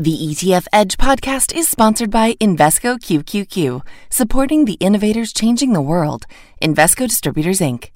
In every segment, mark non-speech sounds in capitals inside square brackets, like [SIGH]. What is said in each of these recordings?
The ETF Edge podcast is sponsored by Invesco QQQ, supporting the innovators changing the world. Invesco Distributors, Inc.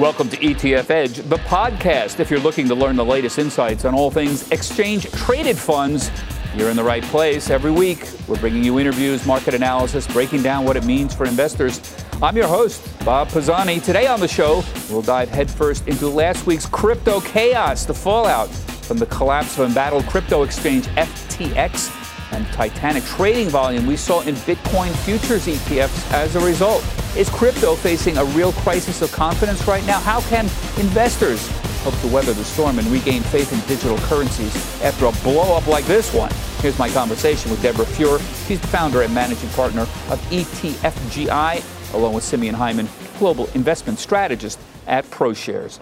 Welcome to ETF Edge, the podcast. If you're looking to learn the latest insights on all things exchange traded funds, you're in the right place. Every week, we're bringing you interviews, market analysis, breaking down what it means for investors. I'm your host, Bob Pisani. Today on the show, we'll dive headfirst into last week's crypto chaos, the fallout from the collapse of embattled crypto exchange FTX and titanic trading volume we saw in Bitcoin futures ETFs as a result. Is crypto facing a real crisis of confidence right now? How can investors hope to weather the storm and regain faith in digital currencies after a blow up like this one? Here's my conversation with Deborah Fuhr. She's the founder and managing partner of ETFGI, along with Simeon Hyman, global investment strategist at ProShares.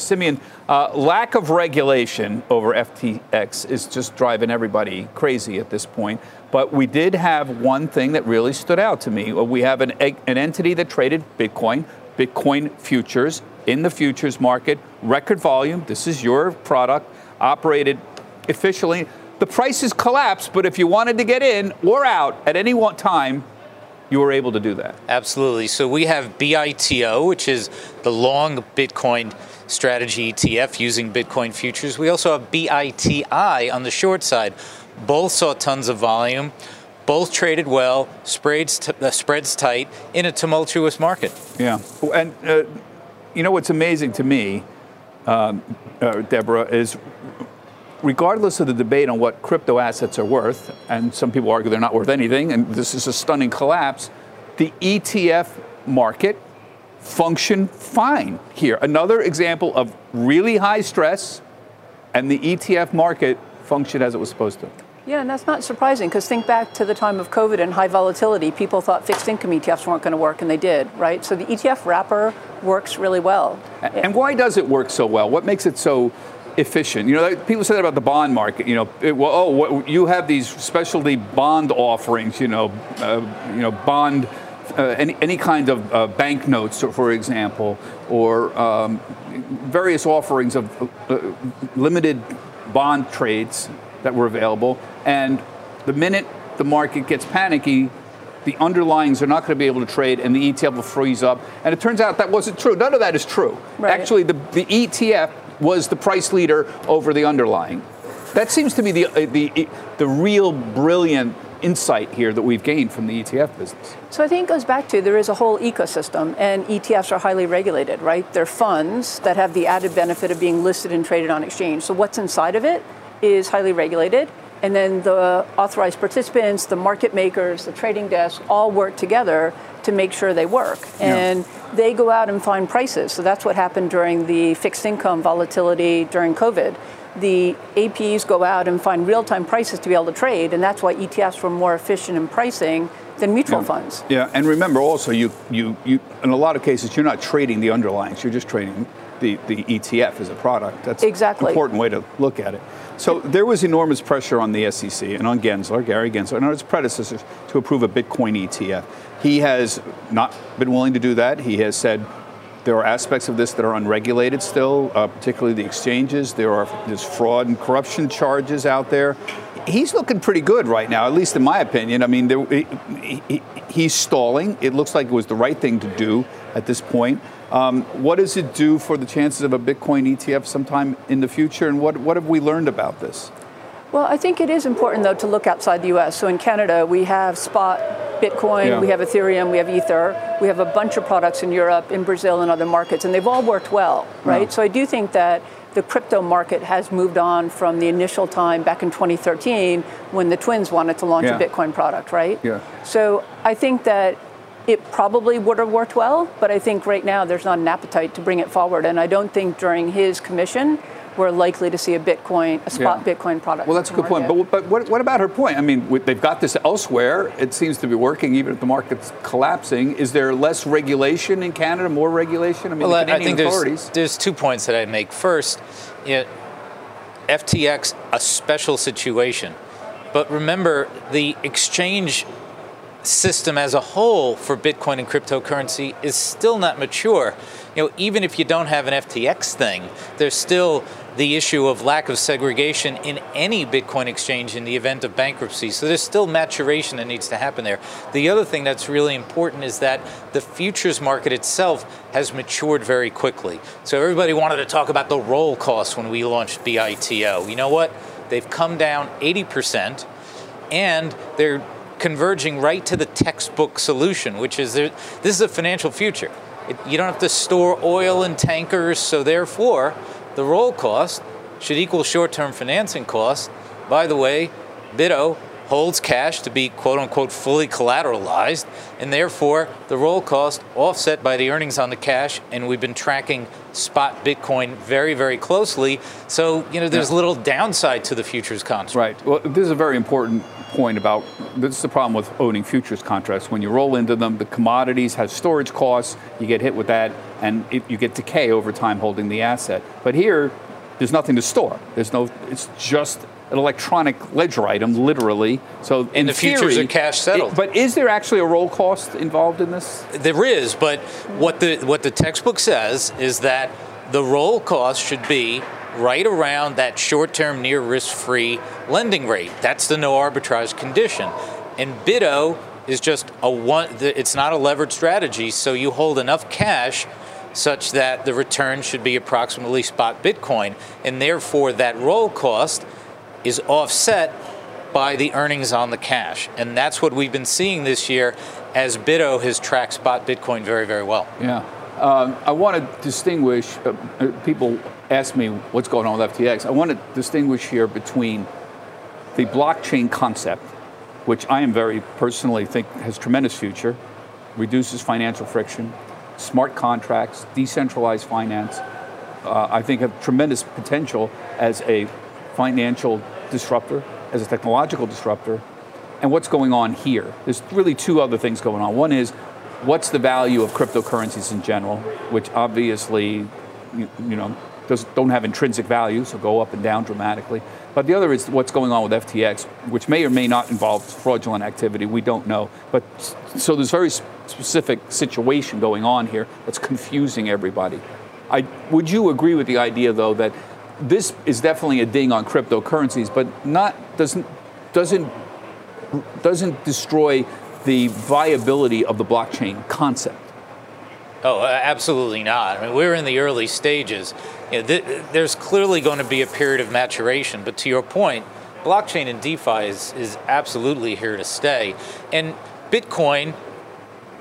Simeon, uh, lack of regulation over FTX is just driving everybody crazy at this point. But we did have one thing that really stood out to me. We have an, an entity that traded Bitcoin, Bitcoin futures in the futures market, record volume. This is your product, operated efficiently. The prices collapsed, but if you wanted to get in or out at any one time, you were able to do that. Absolutely. So we have BITO, which is the long Bitcoin strategy ETF using Bitcoin futures. We also have BITI on the short side. Both saw tons of volume. Both traded well, spreads, t- uh, spreads tight in a tumultuous market. Yeah. And uh, you know what's amazing to me, um, uh, Deborah, is regardless of the debate on what crypto assets are worth, and some people argue they're not worth anything, and this is a stunning collapse, the ETF market functioned fine here. Another example of really high stress, and the ETF market functioned as it was supposed to. Yeah, and that's not surprising because think back to the time of COVID and high volatility. People thought fixed income ETFs weren't going to work, and they did, right? So the ETF wrapper works really well. And why does it work so well? What makes it so efficient? You know, people say that about the bond market. You know, it, well, oh, what, you have these specialty bond offerings. You know, uh, you know, bond uh, any, any kind of uh, banknotes, for example, or um, various offerings of uh, limited bond trades that were available. And the minute the market gets panicky, the underlyings are not going to be able to trade and the ETF will freeze up. And it turns out that wasn't true. None of that is true. Right. Actually, the, the ETF was the price leader over the underlying. That seems to be the, uh, the, the real brilliant insight here that we've gained from the ETF business? So I think it goes back to there is a whole ecosystem, and ETFs are highly regulated, right? They're funds that have the added benefit of being listed and traded on exchange. So what's inside of it is highly regulated. And then the authorized participants, the market makers, the trading desks all work together to make sure they work. And yeah. they go out and find prices. So that's what happened during the fixed income volatility during COVID the APs go out and find real time prices to be able to trade, and that's why ETFs were more efficient in pricing than mutual yeah. funds. Yeah, and remember also, you, you, you, in a lot of cases, you're not trading the underlyings, you're just trading the, the ETF as a product. That's exactly. an important way to look at it. So there was enormous pressure on the SEC and on Gensler, Gary Gensler, and his predecessors to approve a Bitcoin ETF. He has not been willing to do that. He has said there are aspects of this that are unregulated still, uh, particularly the exchanges. There are there's fraud and corruption charges out there. He's looking pretty good right now, at least in my opinion. I mean, there, he, he, he's stalling. It looks like it was the right thing to do at this point. Um, what does it do for the chances of a Bitcoin ETF sometime in the future, and what, what have we learned about this? Well, I think it is important, though, to look outside the US. So in Canada, we have spot Bitcoin, yeah. we have Ethereum, we have Ether, we have a bunch of products in Europe, in Brazil, and other markets, and they've all worked well, right? Yeah. So I do think that the crypto market has moved on from the initial time back in 2013 when the twins wanted to launch yeah. a Bitcoin product, right? Yeah. So I think that it probably would have worked well, but I think right now there's not an appetite to bring it forward. And I don't think during his commission we're likely to see a Bitcoin, a spot yeah. Bitcoin product. Well, that's a good point. But, but what, what, about her point? I mean, they've got this elsewhere. It seems to be working, even if the market's collapsing. Is there less regulation in Canada, more regulation? I mean, well, the I think authorities. There's, there's two points that I'd make. First, you know, FTX, a special situation. But remember, the exchange system as a whole for Bitcoin and cryptocurrency is still not mature. You know, even if you don't have an FTX thing, there's still the issue of lack of segregation in any Bitcoin exchange in the event of bankruptcy. So there's still maturation that needs to happen there. The other thing that's really important is that the futures market itself has matured very quickly. So everybody wanted to talk about the roll costs when we launched BITO. You know what? They've come down 80% and they're converging right to the textbook solution, which is this is a financial future. It, you don't have to store oil in tankers, so therefore, the roll cost should equal short term financing costs. By the way, BITO holds cash to be quote unquote fully collateralized, and therefore the roll cost offset by the earnings on the cash. And we've been tracking spot Bitcoin very, very closely. So, you know, there's yeah. little downside to the futures contract. Right. Well, this is a very important point about this is the problem with owning futures contracts. When you roll into them, the commodities have storage costs, you get hit with that, and it, you get decay over time holding the asset. But here, there's nothing to store. There's no, it's just an electronic ledger item, literally. So in the theory, futures are cash settled. It, but is there actually a roll cost involved in this? There is, but what the what the textbook says is that the roll cost should be right around that short-term near risk-free lending rate. That's the no arbitrage condition. And BITO is just a one it's not a levered strategy, so you hold enough cash such that the return should be approximately spot Bitcoin, and therefore that roll cost is offset by the earnings on the cash. And that's what we've been seeing this year as BITO has tracked spot Bitcoin very, very well. Yeah. Um, I want to distinguish, uh, uh people ask me what's going on with FTX. I want to distinguish here between the blockchain concept, which I am very personally think has tremendous future, reduces financial friction, smart contracts, decentralized finance, uh, I think have tremendous potential as a financial disruptor, as a technological disruptor, and what's going on here. There's really two other things going on. One is what's the value of cryptocurrencies in general, which obviously, you, you know, does, don't have intrinsic value, so go up and down dramatically. But the other is what's going on with FTX, which may or may not involve fraudulent activity. We don't know. But so there's very specific situation going on here that's confusing everybody. I, would you agree with the idea, though, that this is definitely a ding on cryptocurrencies, but not doesn't doesn't doesn't destroy the viability of the blockchain concept. Oh, uh, absolutely not. I mean, we're in the early stages. You know, th- there's clearly going to be a period of maturation, but to your point, blockchain and DeFi is, is absolutely here to stay. And Bitcoin,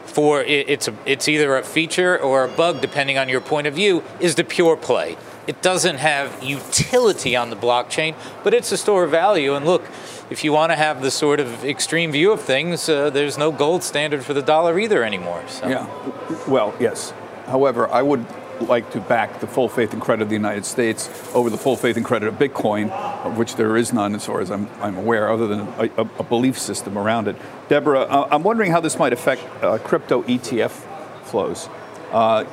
for it, it's a, it's either a feature or a bug, depending on your point of view, is the pure play. It doesn't have utility on the blockchain, but it's a store of value. And look, if you want to have the sort of extreme view of things, uh, there's no gold standard for the dollar either anymore. So. Yeah, well, yes. However, I would like to back the full faith and credit of the United States over the full faith and credit of Bitcoin, of which there is none, as far as I'm, I'm aware, other than a, a, belief system around it. Deborah, uh, I'm wondering how this might affect uh, crypto ETF flows. Uh,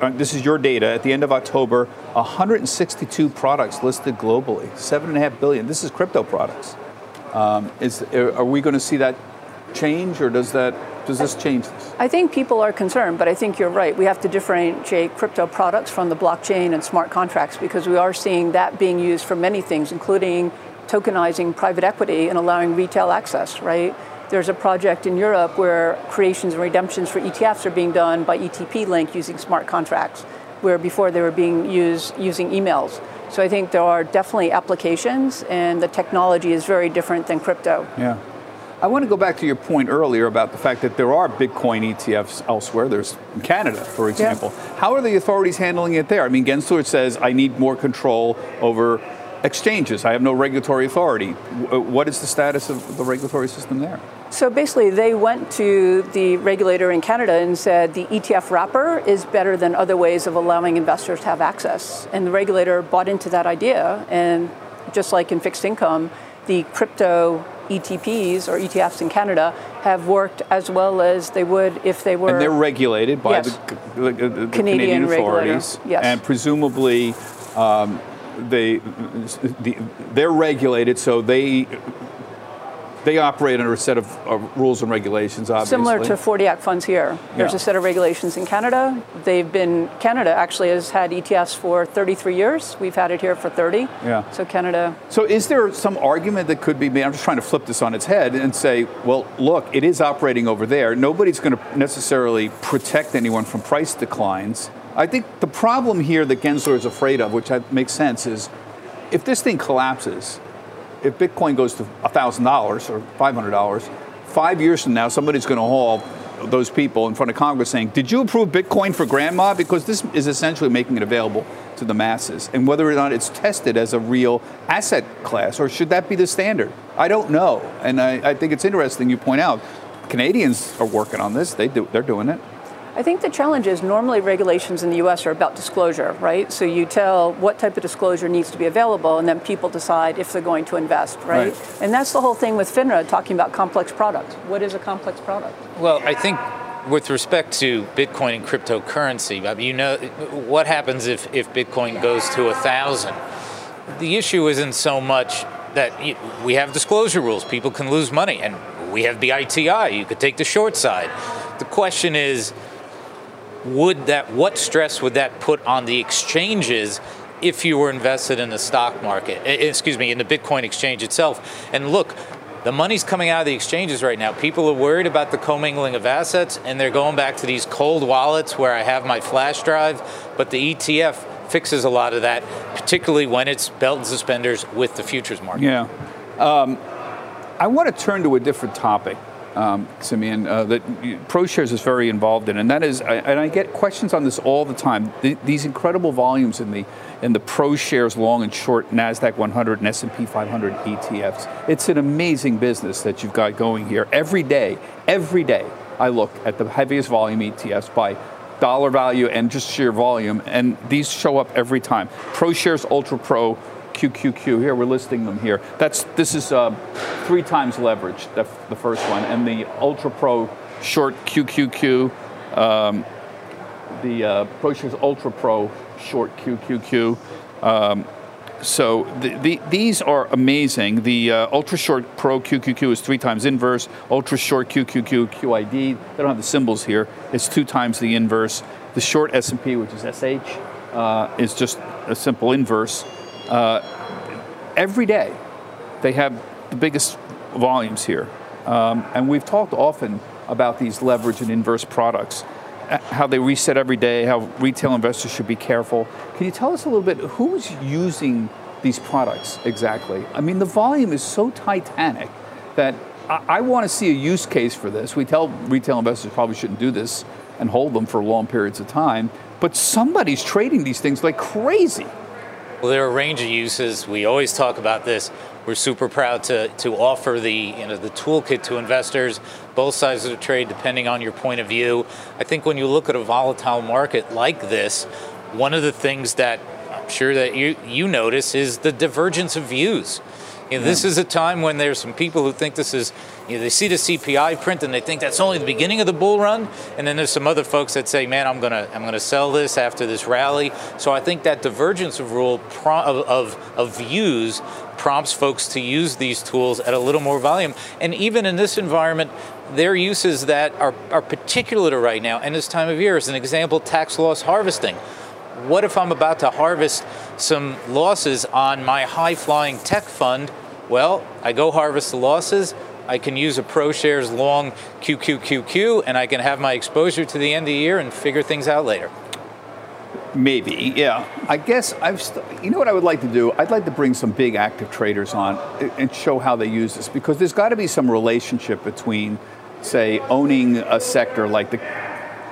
uh, this is your data. At the end of October, 162 products listed globally, seven and a half billion. This is crypto products. Um, is uh, are we going to see that change, or does that does this change this? I think people are concerned, but I think you're right. We have to differentiate crypto products from the blockchain and smart contracts because we are seeing that being used for many things, including tokenizing private equity and allowing retail access. Right there's a project in Europe where creations and redemptions for ETFs are being done by ETP Link using smart contracts, where before they were being used using emails. So I think there are definitely applications, and the technology is very different than crypto. Yeah. I want to go back to your point earlier about the fact that there are Bitcoin ETFs elsewhere. There's in Canada, for example. Yeah. How are the authorities handling it there? I mean, Gensler says I need more control over exchanges. I have no regulatory authority. What is the status of the regulatory system there? So basically, they went to the regulator in Canada and said the ETF wrapper is better than other ways of allowing investors to have access. And the regulator bought into that idea. And just like in fixed income, the crypto ETPs or ETFs in Canada have worked as well as they would if they were. And they're regulated by yes. the, the, the, the, Canadian, Canadian authorities. Yes. And presumably, um, they, they're regulated, so they they operate under a set of uh, rules and regulations, obviously. Similar to 40 Act funds here. There's Yeah. a set of regulations in Canada. They've been, Canada actually has had ETFs for 33 years. We've had it here for 30. Yeah. So Canada, So, is there some argument that could be made? I'm just trying to flip this on its head and say, well, look, it is operating over there. Nobody's going to necessarily protect anyone from price declines. I think the problem here that Gensler is afraid of, which makes sense, is if this thing collapses, if Bitcoin goes to $1,000 or $500, five years from now, somebody's going to haul those people in front of Congress saying, Did you approve Bitcoin for grandma? Because this is essentially making it available to the masses. And whether or not it's tested as a real asset class, or should that be the standard? I don't know. And I, I think it's interesting you point out Canadians are working on this, they do, they're doing it. I think the challenge is normally regulations in the US are about disclosure, right? So you tell what type of disclosure needs to be available, and then people decide if they're going to invest, right? Right. And that's the whole thing with FINRA talking about complex products. What is a complex product? Well, I think with respect to Bitcoin and cryptocurrency, I mean, you know, what happens if, if Bitcoin goes to a thousand? The issue isn't so much that we have disclosure rules, people can lose money, and we have BITI, you could take the short side. The question is, would that what stress would that put on the exchanges if you were invested in the stock market eh, excuse me in the bitcoin exchange itself? And look the money's coming out of the exchanges right now. People are worried about the commingling of assets and they're going back to these cold wallets where i have my flash drive but the etf fixes a lot of that particularly when it's belt and suspenders with the futures market. Yeah. Um, I want to turn to a different topic, um, Simeon, uh, that ProShares is very involved in, and that is, I, and I get questions on this all the time. Th- these incredible volumes in the in the ProShares long and short Nasdaq 100 and S&P 500 ETFs. It's an amazing business that you've got going here. Every day, every day, I look at the heaviest volume ETFs by dollar value and just sheer volume, and these show up every time. ProShares Ultra Pro QQQ. Here we're listing them here. That's this is uh, three times leverage. The, the first one, and the Ultra Pro Short QQQ, um, the uh, ProShares Ultra Pro Short QQQ. Um, so the, the, these are amazing. The uh, Ultra Short Pro QQQ is three times inverse. Ultra Short QQQ QID. They don't have the symbols here. It's two times the inverse. The Short S&P, which is SH, uh, is just a simple inverse. Uh, every day, they have the biggest volumes here, um, and we've talked often about these leverage and inverse products uh, how they reset every day, how retail investors should be careful. Can you tell us a little bit who's using these products exactly? I mean, the volume is so titanic that I, I want to see a use case for this. We tell retail investors probably shouldn't do this and hold them for long periods of time, but somebody's trading these things like crazy. Well, there are a range of uses. We always talk about this. We're super proud to, to offer the you know the toolkit to investors, both sides of the trade, depending on your point of view. I think when you look at a volatile market like this, one of the things that I'm sure that you you notice is the divergence of views. You know, this is a time when there's some people who think this is, you know, they see the CPI print and they think that's only the beginning of the bull run, and then there's some other folks that say, "Man, I'm gonna, I'm gonna sell this after this rally." So I think that divergence of rule of, of, of views prompts folks to use these tools at a little more volume. And even in this environment, there are uses that are, are particular to right now and this time of year. As an example, tax loss harvesting what if I'm about to harvest some losses on my high flying tech fund? Well, I go harvest the losses. I can use a ProShares long QQQQ and I can have my exposure to the end of the year and figure things out later. Maybe, yeah. I guess I've. St- you know what I would like to do? I'd like to bring some big active traders on and show how they use this because there's got to be some relationship between, say, owning a sector like the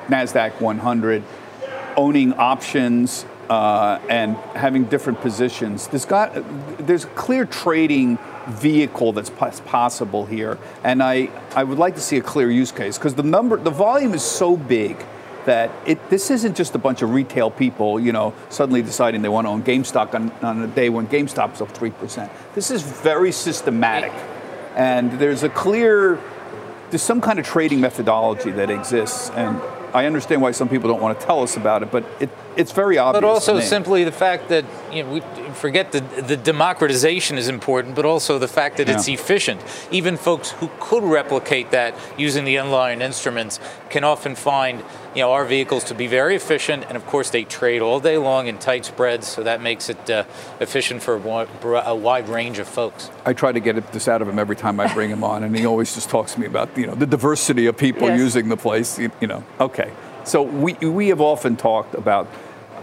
Nasdaq 100, owning options, uh, and having different positions. There's got there's a clear trading vehicle that's possible here, and I I would like to see a clear use case because the number the volume is so big that it, this isn't just a bunch of retail people, you know, suddenly deciding they want to own GameStop on, on a day when GameStop's up 3%. This is very systematic. And there's a clear, there's some kind of trading methodology that exists. And I understand why some people don't want to tell us about it, but it, it's very obvious. But also to me. simply the fact that you know we forget the the democratization is important, but also the fact that it's efficient. Even folks who could replicate that using the underlying instruments can often find you know our vehicles to be very efficient, and of course they trade all day long in tight spreads, so that makes it uh, efficient for a wide range of folks. I try to get this out of him every time I bring him on, and he always just talks to me about you know the diversity of people Yes. using the place. You, you know, okay. So we we have often talked about.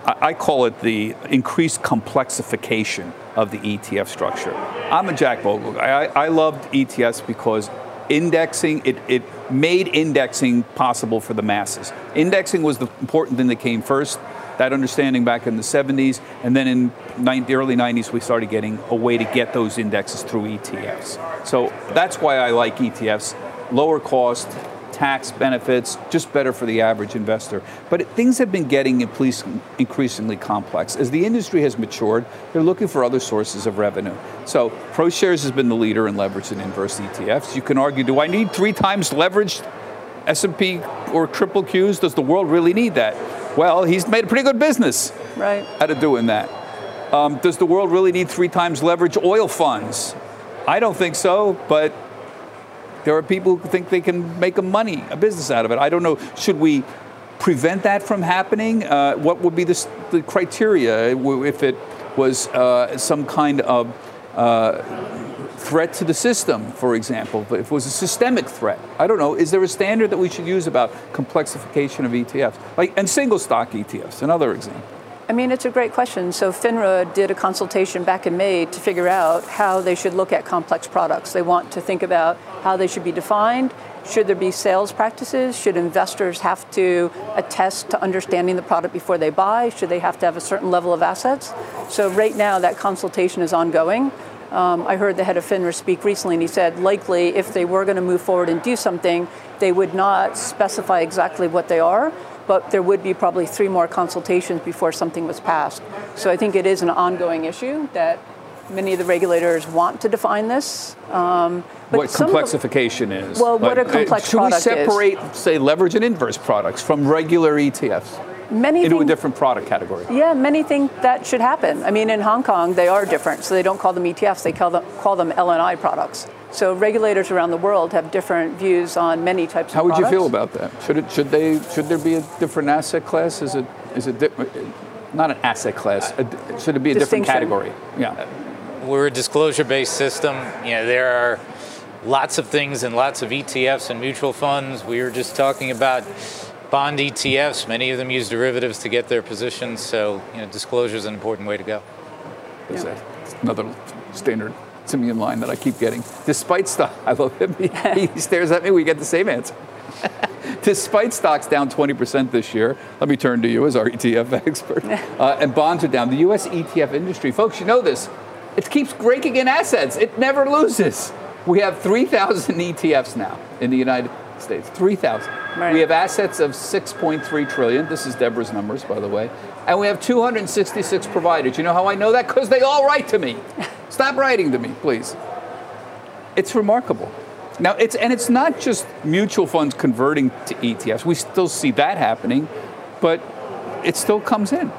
I call it the increased complexification of the ETF structure. I'm a Jack Bogle. I, I loved ETFs because indexing it, it made indexing possible for the masses. Indexing was the important thing that came first. That understanding back in the 70s, and then in 90, the early 90s, we started getting a way to get those indexes through ETFs. So that's why I like ETFs. Lower cost, tax benefits, just better for the average investor. But it, things have been getting increasingly complex. As the industry has matured, they're looking for other sources of revenue. So ProShares has been the leader in leveraged and inverse ETFs. You can argue, do I need three times leveraged S&P or triple Qs? Does the world really need that? Well, he's made a pretty good business Right. out of doing that. Um, does the world really need three times leverage oil funds? I don't think so, but there are people who think they can make a money, a business out of it. I don't know. Should we prevent that from happening? Uh, what would be the, the criteria if it was uh, some kind of uh, threat to the system, for example, if it was a systemic threat. I don't know. Is there a standard that we should use about complexification of ETFs? Like, and single stock ETFs, another example. I mean, it's a great question. So FINRA did a consultation back in May to figure out how they should look at complex products. They want to think about how they should be defined. Should there be sales practices? Should investors have to attest to understanding the product before they buy? Should they have to have a certain level of assets? So right now, that consultation is ongoing. Um, I heard the head of FINRA speak recently, and he said likely if they were going to move forward and do something, they would not specify exactly what they are, but there would be probably three more consultations before something was passed. So I think it is an ongoing issue that many of the regulators want to define this. Um, but what of the- complexification is. Well, what a Like, uh, complex Should we product is. separate, say, leverage and inverse products from regular ETFs many into a different product category? Yeah, many think that should happen. I mean, in Hong Kong, they are different, so they don't call them ETFs; they call them call them LNI products. So regulators around the world have different views on many types How of How would you feel about that? Should it should they should there be a different asset class? Is it is it di- not an asset class? A d should it be a different category? Yeah. We're a disclosure-based system. You know, there are lots of things and lots of ETFs and mutual funds. We were just talking about bond ETFs. Many of them use derivatives to get their positions. So, you know, disclosure is an important way to go. That's it. Another standard Simeon line that I keep getting. Despite stock, [LAUGHS] I love him. He, he [LAUGHS] stares at me. We get the same answer. [LAUGHS] Despite stocks down 20% this year, let me turn to you as our ETF expert. Uh, and bonds are down. The U.S. ETF industry, folks, you know this. It keeps raking in assets. It never loses. We have 3,000 ETFs now in the United States. 3,000. Right. We have assets of 6.3 trillion. This is Deborah's numbers, by the way. And we have 266 providers. You know how I know that? Because they all write to me. Stop writing to me, please. It's remarkable. Now, it's and it's not just mutual funds converting to ETFs. We still see that happening, but it still comes in.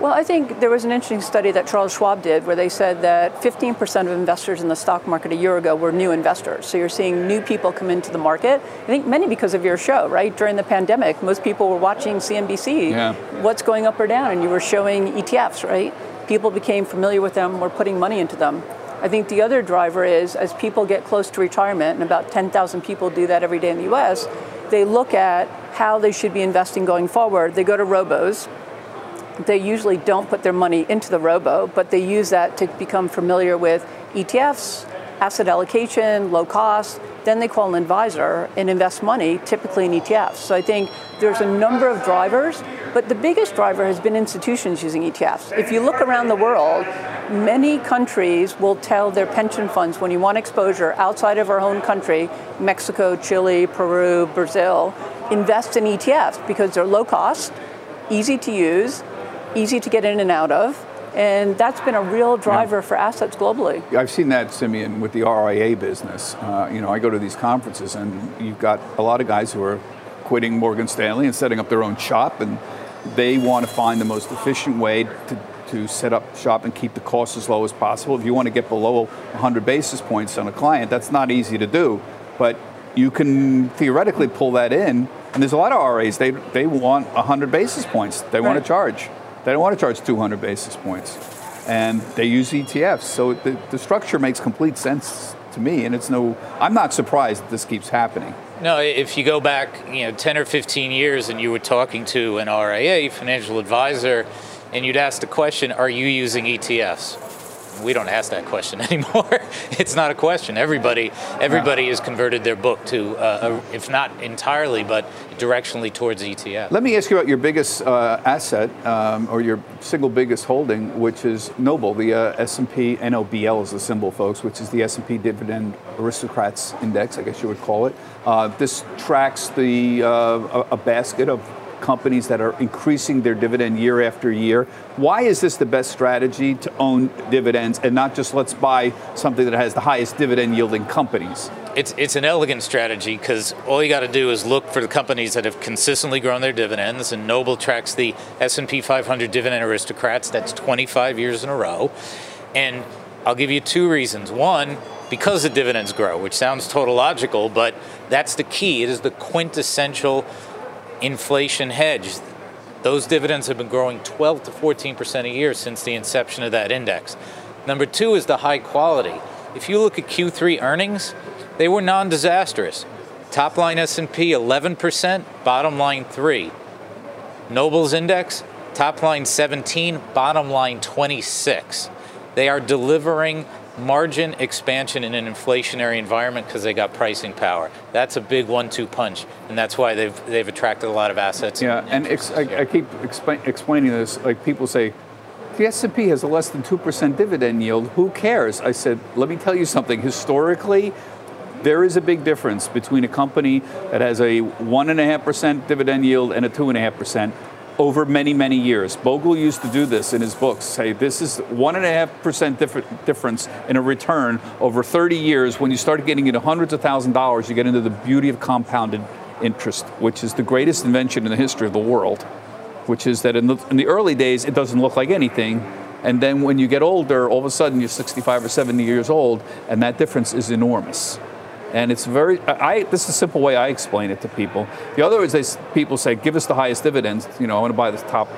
Well, I think there was an interesting study that Charles Schwab did where they said that 15% of investors in the stock market a year ago were new investors. So you're seeing new people come into the market. I think many because of your show, right? During the pandemic, most people were watching CNBC. Yeah. What's going up or down? And you were showing ETFs, right? People became familiar with them, were putting money into them. I think the other driver is as people get close to retirement, and about 10,000 people do that every day in the US, they look at how they should be investing going forward. They go to robos, they usually don't put their money into the robo, but they use that to become familiar with ETFs, asset allocation, low cost. Then they call an advisor and invest money, typically in ETFs. So I think there's a number of drivers, but the biggest driver has been institutions using ETFs. If you look around the world, many countries will tell their pension funds when you want exposure outside of our own country, Mexico, Chile, Peru, Brazil, invest in ETFs because they're low cost, easy to use, easy to get in and out of, and that's been a real driver for assets globally. I've seen that, Simeon, with the RIA business. Uh, you know, I go to these conferences, and you've got a lot of guys who are quitting Morgan Stanley and setting up their own shop, and they want to find the most efficient way to, to set up shop and keep the costs as low as possible. If you want to get below 100 basis points on a client, that's not easy to do, but you can theoretically pull that in. And there's a lot of RAs, they, they want 100 basis points. They right. want to charge. They don't want to charge 200 basis points. And they use ETFs. So the, the structure makes complete sense to me. And it's no, I'm not surprised that this keeps happening. No, if you go back, you know, 10 or 15 years and you were talking to an RIA, financial advisor, and you'd ask the question, are you using ETFs? We don't ask that question [LAUGHS] anymore. it's not a question. Everybody, everybody has converted their book to, uh, a, if not entirely, but directionally towards ETF. Let me ask you about your biggest uh, asset um, or your single biggest holding, which is Noble, the uh, S&P NOBL is the symbol, folks, which is the S&P Dividend Aristocrats Index, I guess you would call it. Uh, this tracks the uh, a, a basket of companies that are increasing their dividend year after year. Why is this the best strategy to own dividends and not just let's buy something that has the highest dividend yielding companies? It's, it's an elegant strategy because all you got to do is look for the companies that have consistently grown their dividends, and Noble tracks the S&P 500 dividend aristocrats. That's 25 years in a row, and I'll give you two reasons. One, because the dividends grow, which sounds tautological, but that's the key. It is the quintessential inflation hedge. Those dividends have been growing 12 to 14 percent a year since the inception of that index. Number two is the high quality. If you look at Q3 earnings, they were non-disastrous. Top line S&P 11%, bottom line 3. Noble's index, top line 17, bottom line 26. They are delivering margin expansion in an inflationary environment because they got pricing power. That's a big one-two punch, and that's why they've they've attracted a lot of assets. Yeah, and, and ex- I, I, keep expi- explaining this. Like people say, the S&P has a less than two percent dividend yield. Who cares? I said, let me tell you something. Historically. There is a big difference between a company that has a 1.5% dividend yield and a 2.5% over many, many years. Bogle used to do this in his books, say this is one and a half percent difference in a return over 30 years. When you start getting into hundreds of thousand dollars, you get into the beauty of compounded interest, which is the greatest invention in the history of the world, which is that in the, in the early days, it doesn't look like anything. And then when you get older, all of a sudden you're 65 or 70 years old, and that difference is enormous. And it's very, I, this is a simple way I explain it to people. The other is they, people say, give us the highest dividends. You know, I want to buy the top,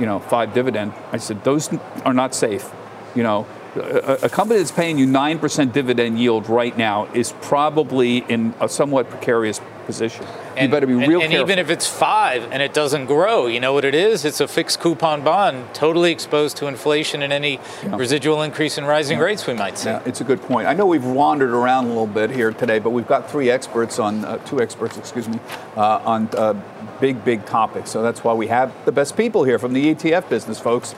you know, five dividend. I said, those are not safe. You know, a, a company that's paying you 9% dividend yield right now is probably in a somewhat precarious position. And, you better be real and, and even if it's five and it doesn't grow, you know what it is? It's a fixed coupon bond, totally exposed to inflation and any yeah. residual increase in rising yeah. rates we might see. Yeah, it's a good point. I know we've wandered around a little bit here today, but we've got three experts on, uh, two experts, excuse me, uh, on uh, big, big topics. So that's why we have the best people here from the ETF business, folks.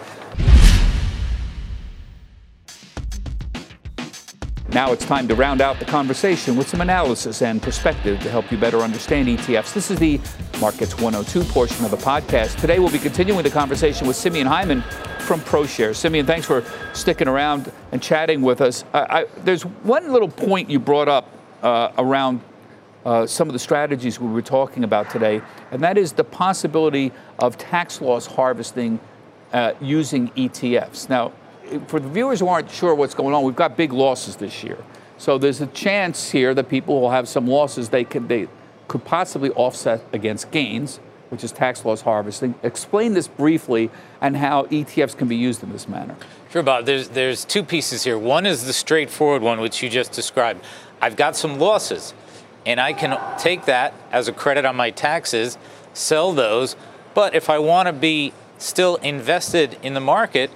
Now it's time to round out the conversation with some analysis and perspective to help you better understand ETFs. This is the Markets 102 portion of the podcast. Today we'll be continuing the conversation with Simeon Hyman from ProShares. Simeon, thanks for sticking around and chatting with us. I, there's one little point you brought up uh, around uh, some of the strategies we were talking about today, and that is the possibility of tax loss harvesting uh, using ETFs. Now, for the viewers who aren't sure what's going on, we've got big losses this year. So there's a chance here that people will have some losses they could, they could possibly offset against gains, which is tax loss harvesting. Explain this briefly and how ETFs can be used in this manner. Sure, Bob. There's, there's two pieces here. One is the straightforward one, which you just described. I've got some losses, and I can take that as a credit on my taxes, sell those. But if I want to be still invested in the market,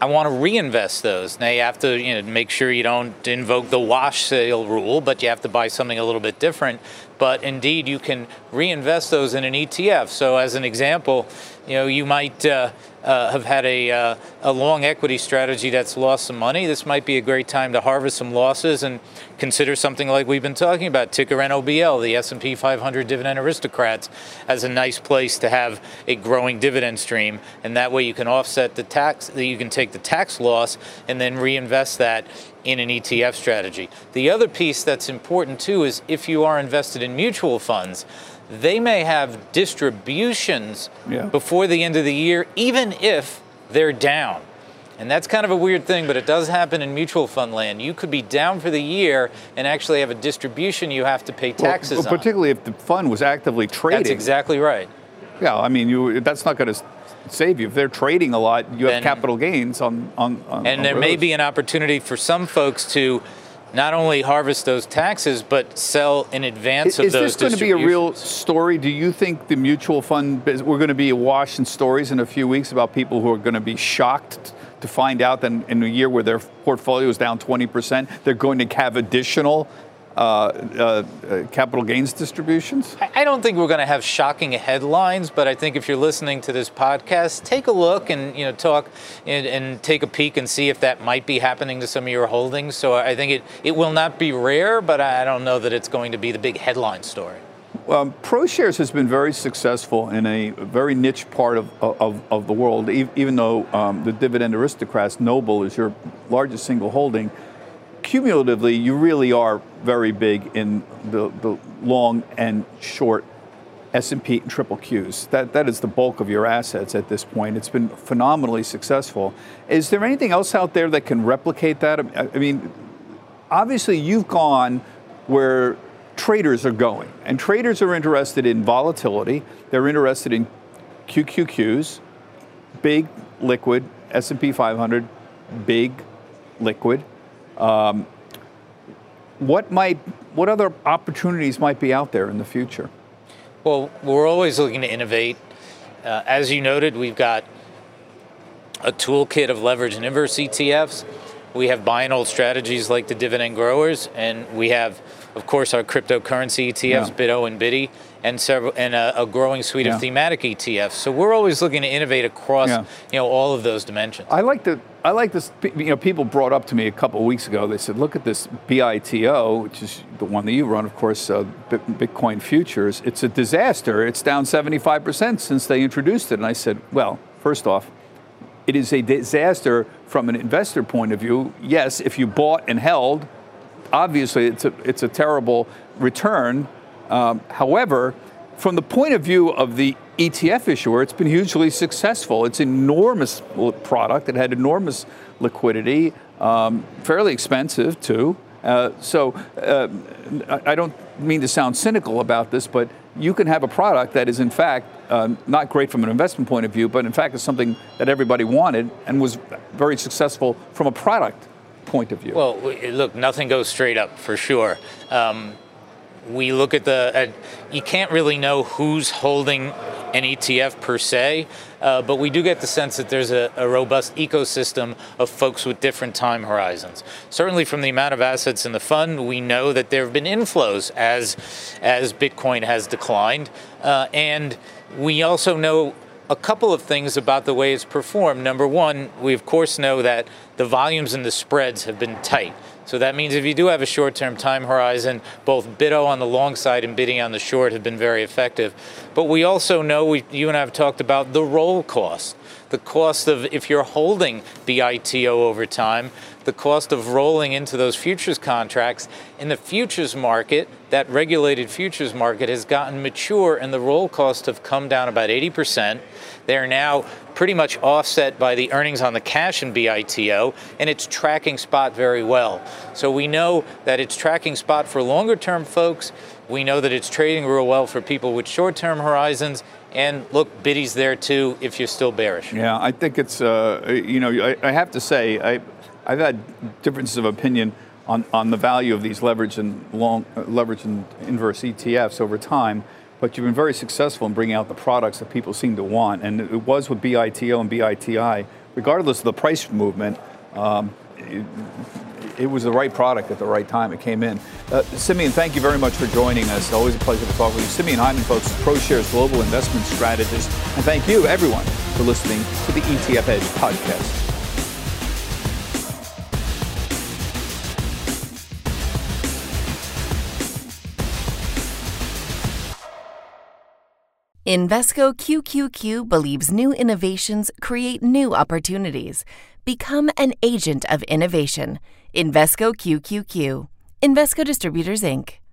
I want to reinvest those. Now you have to you know, make sure you don't invoke the wash sale rule, but you have to buy something a little bit different. But indeed, you can reinvest those in an ETF. So, as an example, you know you might uh, uh, have had a, uh, a long equity strategy that's lost some money, this might be a great time to harvest some losses and consider something like we've been talking about, ticker NOBL, the S&P 500 dividend aristocrats, as a nice place to have a growing dividend stream, and that way you can offset the tax, That you can take the tax loss and then reinvest that in an ETF strategy. The other piece that's important too is if you are invested in mutual funds, they may have distributions Yeah. before the end of the year, even if they're down. And that's kind of a weird thing, but it does happen in mutual fund land. You could be down for the year and actually have a distribution you have to pay taxes well, on. particularly if the fund was actively trading. That's exactly right. Yeah, I mean, you that's not going to save you if they're trading a lot. You have capital gains on on. on And on there may be an opportunity for some folks to not only harvest those taxes, but sell in advance Is, of is those Is this going to be a real story? Do you think the mutual fund we're going to be awash in stories in a few weeks about people who are going to be shocked to find out that in a year where their portfolio is down 20%, they're going to have additional capital gains distributions? I don't think we're going to have shocking headlines, but I think if you're listening to this podcast, take a look and you know talk and, and take a peek and see if that might be happening to some of your holdings. So I think it, it will not be rare, but I don't know that it's going to be the big headline story. Um, ProShares has been very successful in a very niche part of, of, of the world, even though um, the dividend aristocrats, Noble, is your largest single holding. Cumulatively, you really are very big in the, the long and short S&P and triple Qs. That, that is the bulk of your assets at this point. It's been phenomenally successful. Is there anything else out there that can replicate that? I mean, obviously you've gone where traders are going and traders are interested in volatility they're interested in qqqs big liquid s&p 500 big liquid um, what might what other opportunities might be out there in the future Well, we're always looking to innovate. Uh, as you noted, we've got a toolkit of leverage and inverse ETFs. We have buy and hold strategies like the dividend growers, and we have, of course, our cryptocurrency ETFs, Yeah. BITO and BITI, and several and a, a growing suite Yeah. of thematic ETFs. So we're always looking to innovate across, Yeah. you know, all of those dimensions. I like the I like this. You know, people brought up to me a couple of weeks ago. They said, "Look at this BITO, which is the one that you run, of course, uh, Bitcoin futures. It's a disaster. It's down 75 percent since they introduced it." And I said, "Well, first off, it is a disaster from an investor point of view. Yes, if you bought and held, obviously it's a it's a terrible return. Um, however, from the point of view of the ETF issuer, it's been hugely successful. It's enormous product. It had enormous liquidity, um, fairly expensive too. Uh, so uh, I don't mean to sound cynical about this, but you can have a product that is in fact um, not great from an investment point of view, but in fact is something that everybody wanted and was very successful from a product point of view. Well, look, nothing goes straight up for sure. Um, we look at the, at, you can't really know who's holding an ETF per se, uh, but we do get the sense that there's a, a robust ecosystem of folks with different time horizons. Certainly, from the amount of assets in the fund, we know that there have been inflows as as Bitcoin has declined, uh, and we also know a couple of things about the way it's performed. Number one, we of course know that the volumes and the spreads have been tight. So that means if you do have a short term time horizon, both BITO on the long side and BITI on the short have been very effective. But we also know, we, you and I have talked about the roll cost. The cost of, if you're holding BITO over time, the cost of rolling into those futures contracts in the futures market, that regulated futures market has gotten mature and the roll costs have come down about 80%. They're now pretty much offset by the earnings on the cash in BITO, and it's tracking spot very well. So we know that it's tracking spot for longer term folks. We know that it's trading real well for people with short term horizons. And look, BITI's there too if you're still bearish. Yeah, I think it's, uh, you know, I, I have to say, I, I've had differences of opinion on, on the value of these leverage and long, uh, leverage and inverse ETFs over time, but you've been very successful in bringing out the products that people seem to want. And it was with BITO and BITI, regardless of the price movement, um, it was the right product at the right time. It came in. Uh, Simeon, thank you very much for joining us. Always a pleasure to talk with you. Simeon Hyman, folks, ProShares Global Investment Strategist. And thank you, everyone, for listening to the ETF Edge podcast. Invesco QQQ believes new innovations create new opportunities. Become an agent of innovation. Invesco QQQ. Invesco Distributors, Inc.